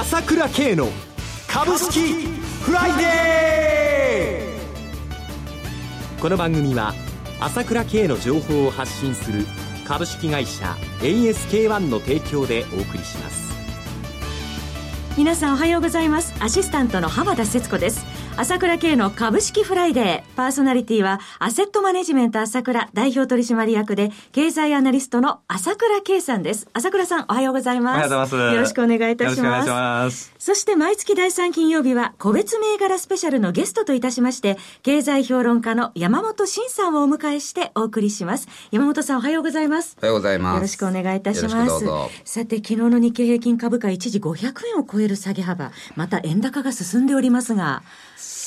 朝倉慶の株式フライデー。この番組は朝倉慶の情報を発信する株式会社 ASK-1 の提供でお送りします。皆さんおはようございます。アシスタントの浜田節子です。朝倉慶の株式フライデー。パーソナリティは、アセットマネジメント朝倉代表取締役で、経済アナリストの朝倉慶さんです。朝倉さん、おはようございます。おはようございます。よろしくお願いいたします。よろしくお願いします。そして、毎月第3金曜日は、個別銘柄スペシャルのゲストといたしまして、経済評論家の山本慎さんをお迎えしてお送りします。山本さん、おはようございます。おはようございます。よろしくお願いいたします。さて、昨日の日経平均株価一時500円を超える下げ幅、また円高が進んでおりますが、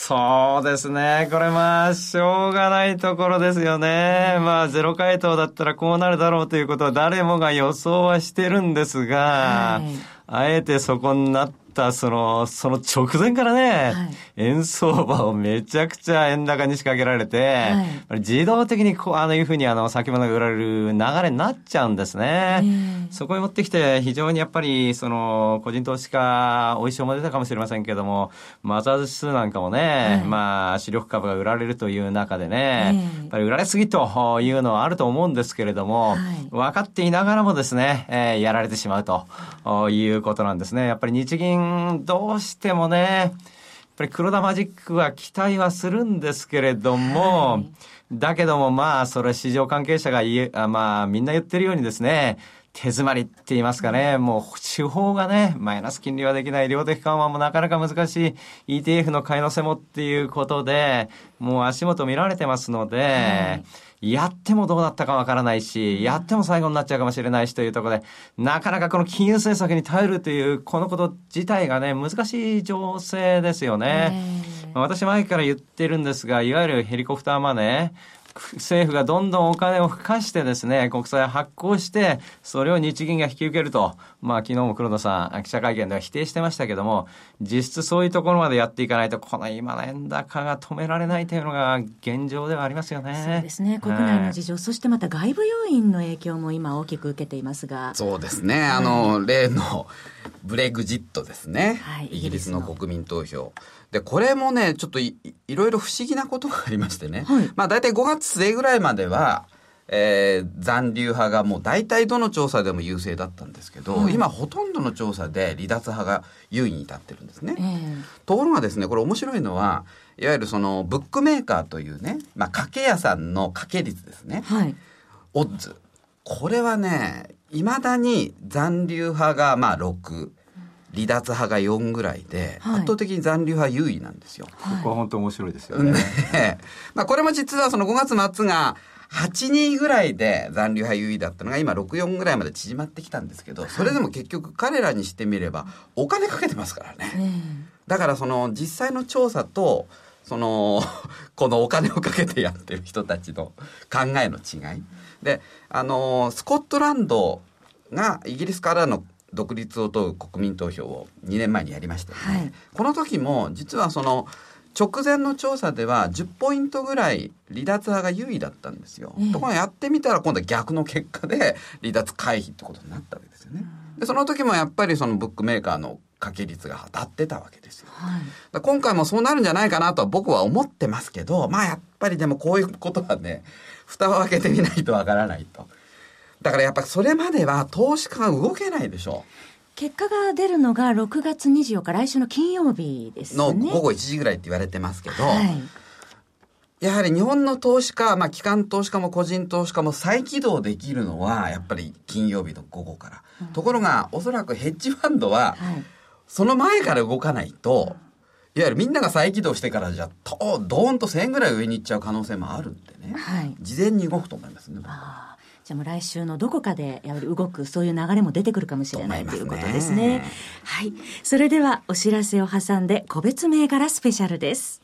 そうですね。これまあ、しょうがないところですよね。まあ、ゼロ回答だったらこうなるだろうということは誰もが予想はしてるんですが、はい、あえてそこになっったその、その直前からね、はい、円相場をめちゃくちゃ円高に仕掛けられて、はい、自動的にこう、あのいうふうにあの、先物が売られる流れになっちゃうんですね。そこに持ってきて、非常にやっぱり、その、個人投資家、美味しいも出たかもしれませんけども、マザーズ指数なんかもね、はい、まあ、主力株が売られるという中でね、やっぱり売られすぎというのはあると思うんですけれども、分かっていながらもですね、えー、やられてしまうということなんですね。やっぱり日銀どうしてもね、やっぱり黒田マジックは期待はするんですけれども、はい、だけどもまあ、それ市場関係者が言え、あまあ、みんな言ってるようにですね、手詰まりって言いますかね、もう手法がね、マイナス金利はできない、量的緩和もなかなか難しい、ETF の買い乗せもっていうことで、もう足元見られてますので、はい。やってもどうなったかわからないし、やっても最後になっちゃうかもしれないしというところで、なかなかこの金融政策に頼るという、このこと自体がね、難しい情勢ですよね。私前から言ってるんですが、いわゆるヘリコプターマネー、政府がどんどんお金を付加してですね、国債発行して、それを日銀が引き受けると、まあ昨日も黒田さん、記者会見では否定してましたけども、実質そういうところまでやっていかないと、この今の円高が止められないというのが現状ではありますよね。そうですね。国内の事情、はい、そしてまた外部要因の影響も今大きく受けていますが。そうですね。あの、例のブレグジットですね。はい、イギリスの国民投票。で、これもね、ちょっといいろいろ不思議なことがありましてね。はい、まあ大体5月末ぐらいまでは、えー、残留派がもう大体どの調査でも優勢だったんですけど、はい、今ほとんどの調査で離脱派が優位に立ってるんですね。えー、ところがですね、これ面白いのは、いわゆるそのブックメーカーというね、まあ賭け屋さんの賭け率ですね。はい、オッズ。これはね、いまだに残留派がまあ6、離脱派が4ぐらいで、はい、圧倒的に残留派優位なんですよ。はい、ここは本当面白いですよね。ね まあこれも実はその5月末が8人ぐらいで残留派優位だったのが今64ぐらいまで縮まってきたんですけど、それでも結局彼らにしてみればお金かけてますからね。だからその実際の調査と、その、このお金をかけてやってる人たちの考えの違い。で、あの、スコットランドがイギリスからの独立を問う国民投票を2年前にやりましたよね、はい、この時も実はその直前の調査では10ポイントぐらい離脱派が優位だったんですよ。ところがやってみたら今度は逆の結果で離脱回避ってことになったわけですよね。でその時もやっぱりそのブックメーカーの掛け率が当たってたわけですよ。はい、今回もそうなるんじゃないかなとは僕は思ってますけど、まあやっぱりでもこういうことはね、蓋を開けてみないとわからないと。だからやっぱりそれまでは投資家が動けないでしょう。結果が出るのが6月24日、来週の金曜日ですね。の午後1時ぐらいって言われてますけど、はい、やはり日本の投資家、まあ機関投資家も個人投資家も再起動できるのは、やっぱり金曜日の午後から。うん、ところが、おそらくヘッジファンドは、その前から動かないと、いわゆるみんなが再起動してからじゃ、と、ドーンと1000円ぐらい上に行っちゃう可能性もあるんでね。はい、事前に動くと思いますね、僕は。じゃあもう来週のどこかでやはり動くそういう流れも出てくるかもしれないということですね。はい。それではお知らせを挟んで個別銘柄スペシャルです。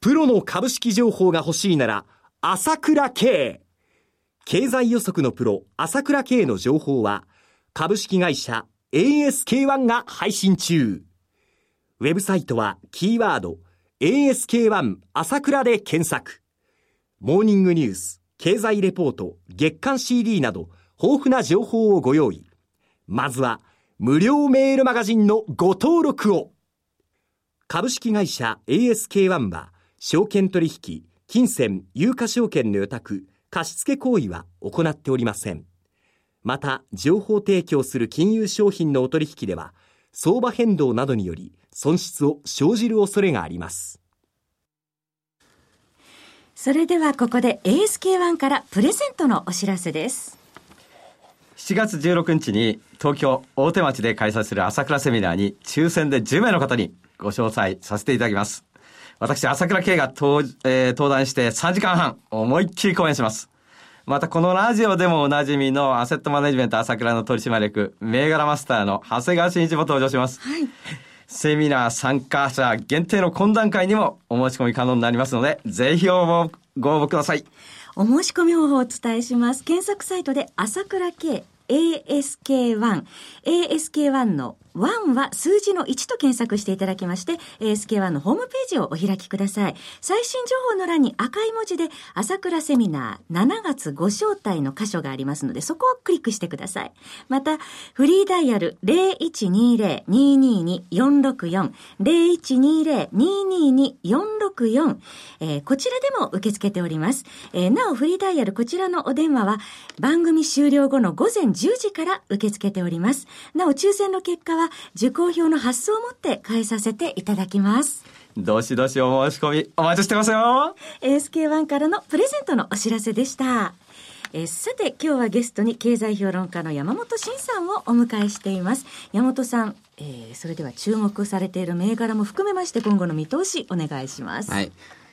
プロの株式情報が欲しいなら朝倉慶。経済予測のプロ朝倉慶の情報は株式会社 ASK1 が配信中。ウェブサイトはキーワード ASK1 朝倉で検索。モーニングニュース経済レポート、月間 CD など豊富な情報をご用意。まずは無料メールマガジンのご登録を。株式会社 ASK-1 は、証券取引、金銭、有価証券の予託、貸付行為は行っておりません。また、情報提供する金融商品のお取引では、相場変動などにより損失を生じる恐れがあります。それではここで ASK1 からプレゼントのお知らせです。7月16日に東京大手町で開催する朝倉セミナーに抽選で10名の方にご招待させていただきます。私、朝倉慶が登,、えー、登壇して3時間半思いっきり講演します。またこのラジオでもおなじみのアセットマネジメント朝倉の取締役、銘柄マスターの長谷川慎一も登場します。はい。セミナー参加者限定の懇談会にもお申し込み可能になりますので、ぜひ応募、ご応募ください。お申し込み方法をお伝えします。検索サイトで朝倉慶 ASK1、ASK1 の1は数字の1と検索していただきまして、ASK1 のホームページをお開きください。最新情報の欄に赤い文字で、朝倉セミナー7月ご招待の箇所がありますので、そこをクリックしてください。また、フリーダイヤル0120-222-464、0120-222-464、えー、こちらでも受け付けております。えー、なお、フリーダイヤルこちらのお電話は、番組終了後の午前10時から受け付けております。なお、抽選の結果は、受講票の発送をもって返させていただきます。どしどしお申し込みお待ちしてますよ。ASK1 からのプレゼントのお知らせでした。えさて今日はゲストに経済評論家の山本慎さんをお迎えしています山本さん、えー、それでは注目されている銘柄も含めまして今後の見通しお願いしますはい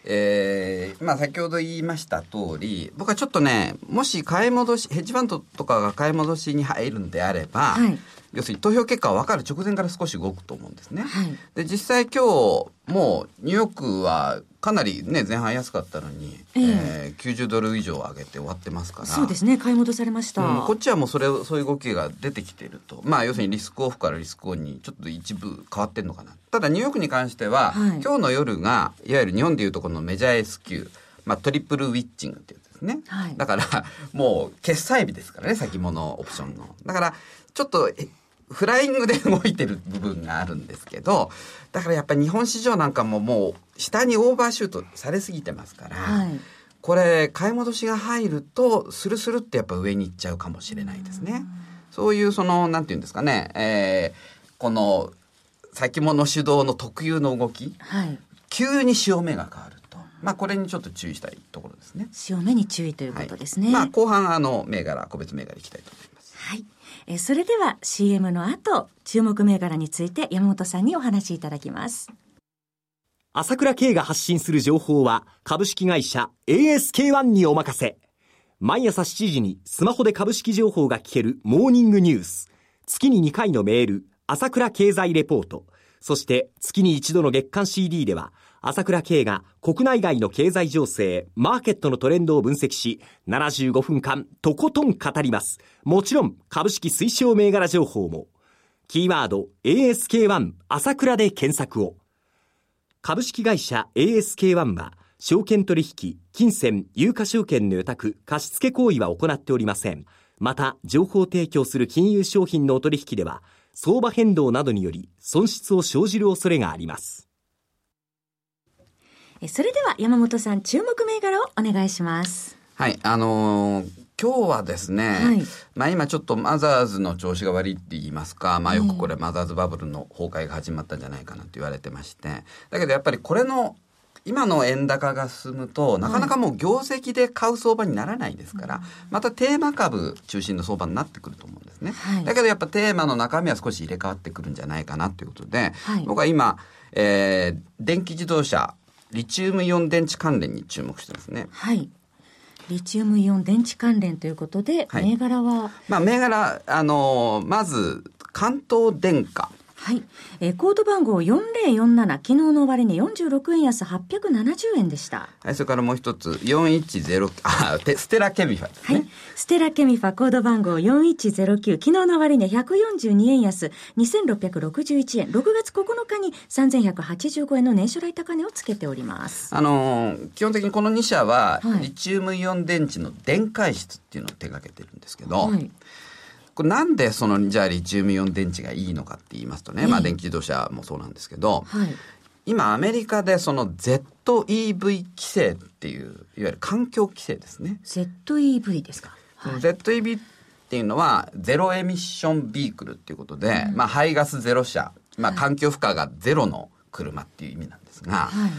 えー、まあ先ほど言いました通り、僕はちょっとね、もし買い戻し、ヘッジファンドとかが買い戻しに入るんであれば、はい、要するに投票結果が分かる直前から少し動くと思うんですね。はい、で実際今日もうニューヨークはかなりね前半安かったのに、えー、えー、90ドル以上上げて終わってますから。そうですね買い戻されました、うん、こっちはもうそれそういう動きが出てきていると。まあ要するにリスクオフからリスクオンにちょっと一部変わってるのかな。ただニューヨークに関しては、はい、今日の夜がいわゆる日本でいうとこのメジャー S q まあ、トリプルウィッチングっていうですね、はい、だからもう決済日ですからね先物オプションの。だからちょっとフライングで動いてる部分があるんですけど、だからやっぱり日本市場なんかももう下にオーバーシュートされすぎてますから、はい、これ買い戻しが入るとスルスルってやっぱ上に行っちゃうかもしれないですね。そういうそのなんていうんですかね、えー、この先物主導の特有の動き、はい、急に潮目が変わると。まあこれにちょっと注意したいところですね。潮目に注意ということですね。はい、まあ後半あの銘柄個別銘柄いきたいと思います。えそれでは CM の後、注目銘柄について山本さんにお話しいただきます。朝倉慶が発信する情報は株式会社 ASK-1 にお任せ。毎朝7時にスマホで株式情報が聞けるモーニングニュース。月に2回のメール、朝倉経済レポート。そして月に一度の月間 CD では朝倉慶が国内外の経済情勢、マーケットのトレンドを分析し、75分間とことん語ります。もちろん株式推奨銘柄情報も。キーワード ASK1 朝倉で検索を。株式会社 ASK1 は、証券取引、金銭、有価証券の予託、貸付行為は行っておりません。また、情報提供する金融商品のお取引では、相場変動などにより損失を生じる恐れがあります。それでは山本さん、注目銘柄をお願いします。はい、あのー今日はですね、はい、まあ今ちょっとマザーズの調子が悪いって言いますか、まあよくこれマザーズバブルの崩壊が始まったんじゃないかなと言われてまして、だけどやっぱりこれの今の円高が進むと、なかなかもう業績で買う相場にならないですから、またテーマ株中心の相場になってくると思うんですね。はい、だけどやっぱテーマの中身は少し入れ替わってくるんじゃないかなということで、はい、僕は今、えー、電気自動車、リチウムイオン電池関連に注目してますね。はい。リチウムイオン電池関連ということで、はい、銘柄は？まあ、銘柄、あのー、まず、関東電化。はい。えー、コード番号4047、昨日の終値46円安870円でした。はい、それからもう一つ、410、あ、ステラケミファですね。はい。ステラケミファ、コード番号4109、昨日の終値142円安2661円。6月9日に3185円の年初来高値をつけております。あのー、基本的にこの2社は、リチウムイオン電池の電解質っていうのを手掛けてるんですけど、はいこれなんでその、じゃあリチウムイオン電池がいいのかって言いますとね、ええまあ電気自動車もそうなんですけど、はい。今アメリカでその ZEV 規制っていう、いわゆる環境規制ですね。ZEV ですか？その ZEV っていうのはゼロエミッションビークルっていうことで、まあ排ガスゼロ車、まあ環境負荷がゼロの車っていう意味なんですが、はい。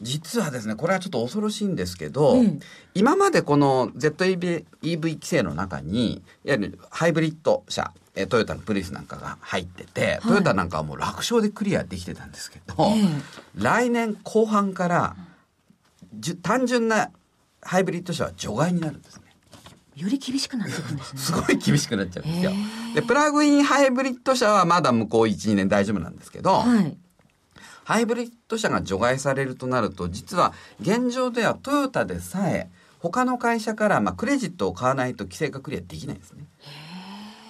実はですね、これはちょっと恐ろしいんですけど、うん今までこの ZEV EV 規制の中に、いわゆるハイブリッド車、えートヨタのプリウスなんかが入ってて、トヨタなんかはもう楽勝でクリアできてたんですけど、ええ来年後半から、単純なハイブリッド車は除外になるんですね。より厳しくなっていくんですね。すごい厳しくなっちゃうんですよへ。で、プラグインハイブリッド車はまだ向こう1、2年大丈夫なんですけど、はい。ハイブリッド車が除外されるとなると、実は現状ではトヨタでさえ、他の会社からまあクレジットを買わないと規制がクリアできないんですね。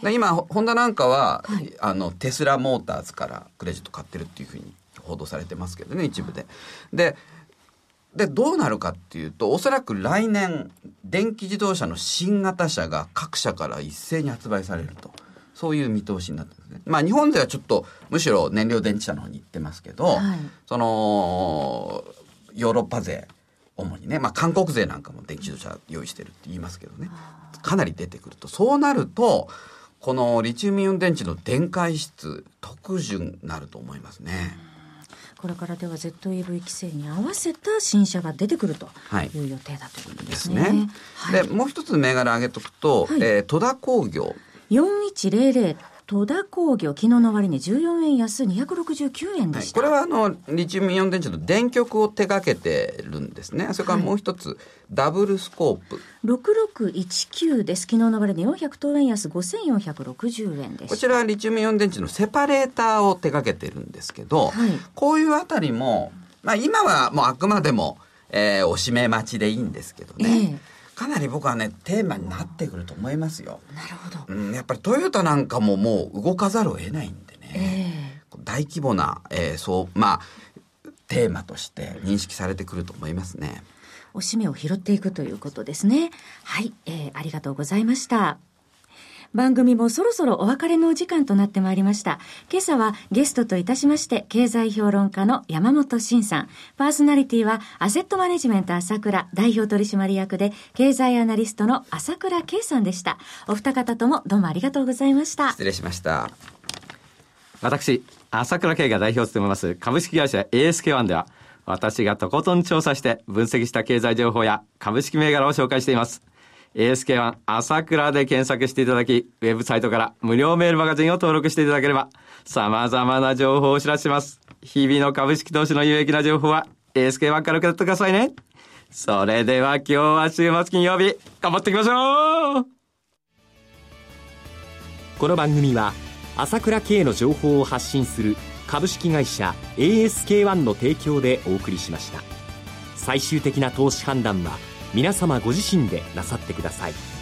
で今、ホホンダなんかは、はいあの、テスラモーターズからクレジット買ってるっていうふうに報道されてますけどね、一部で。で、で、どうなるかっていうと、おそらく来年、電気自動車の新型車が各社から一斉に発売されると。そういう見通しになってるんですね。まあ日本ではちょっと、むしろ燃料電池車の方に行ってますけど、はいその、ヨーロッパ勢、主にね、まあ韓国勢なんかも電気自動車用意してるって言いますけどね、かなり出てくると。そうなると、このリチウムイオン電池の電解質、特需になると思いますね。これからでは ZEV 規制に合わせた新車が出てくるとはいいう予定だということでですすね。ね。はいで、もう一つ銘柄挙げとくと、はいえー戸田工業。4100戸田工業昨日の終値14円安269円ではい、した。これはあのリチウムイオン電池の電極を手掛けてるんですね。それからもう一つ、ダブルスコープ。6619です。昨日の終値400等円安5460円でした。こちらはリチウムイオン電池のセパレーターを手掛けてるんですけど、はいこういうあたりも、まあ今はもうあくまでも、えーおしめ待ちでいいんですけどね。かなり僕はね、テーマになってくると思いますよ。なるほど。うん、やっぱりトヨタなんかももう動かざるを得ないんでね。え大規模な、えーそう、まあ、テーマとして認識されてくると思いますね。おしめを拾っていくということですね。はい、えー、ありがとうございました。番組もそろそろお別れのお時間となってまいりました。今朝はゲストといたしまして、経済評論家の山本慎さん。パーソナリティは、アセットマネジメント朝倉代表取締役で、経済アナリストの朝倉圭さんでした。お二方ともどうもありがとうございました。失礼しました。私、朝倉慶が代表を務めます株式会社 ASK1 では、私がとことん調査して分析した経済情報や株式銘柄を紹介しています。ASK1 朝倉で検索していただき、ウェブサイトから無料メールマガジンを登録していただければ、様々な情報をお知らせします。日々の株式投資の有益な情報は ASK1 から受け取ってくださいね。それでは今日は週末金曜日、頑張っていきましょうこの番組は朝倉慶の情報を発信する株式会社 ASK-1 の提供でお送りしました最終的な投資判断は皆様ご自身でなさってください。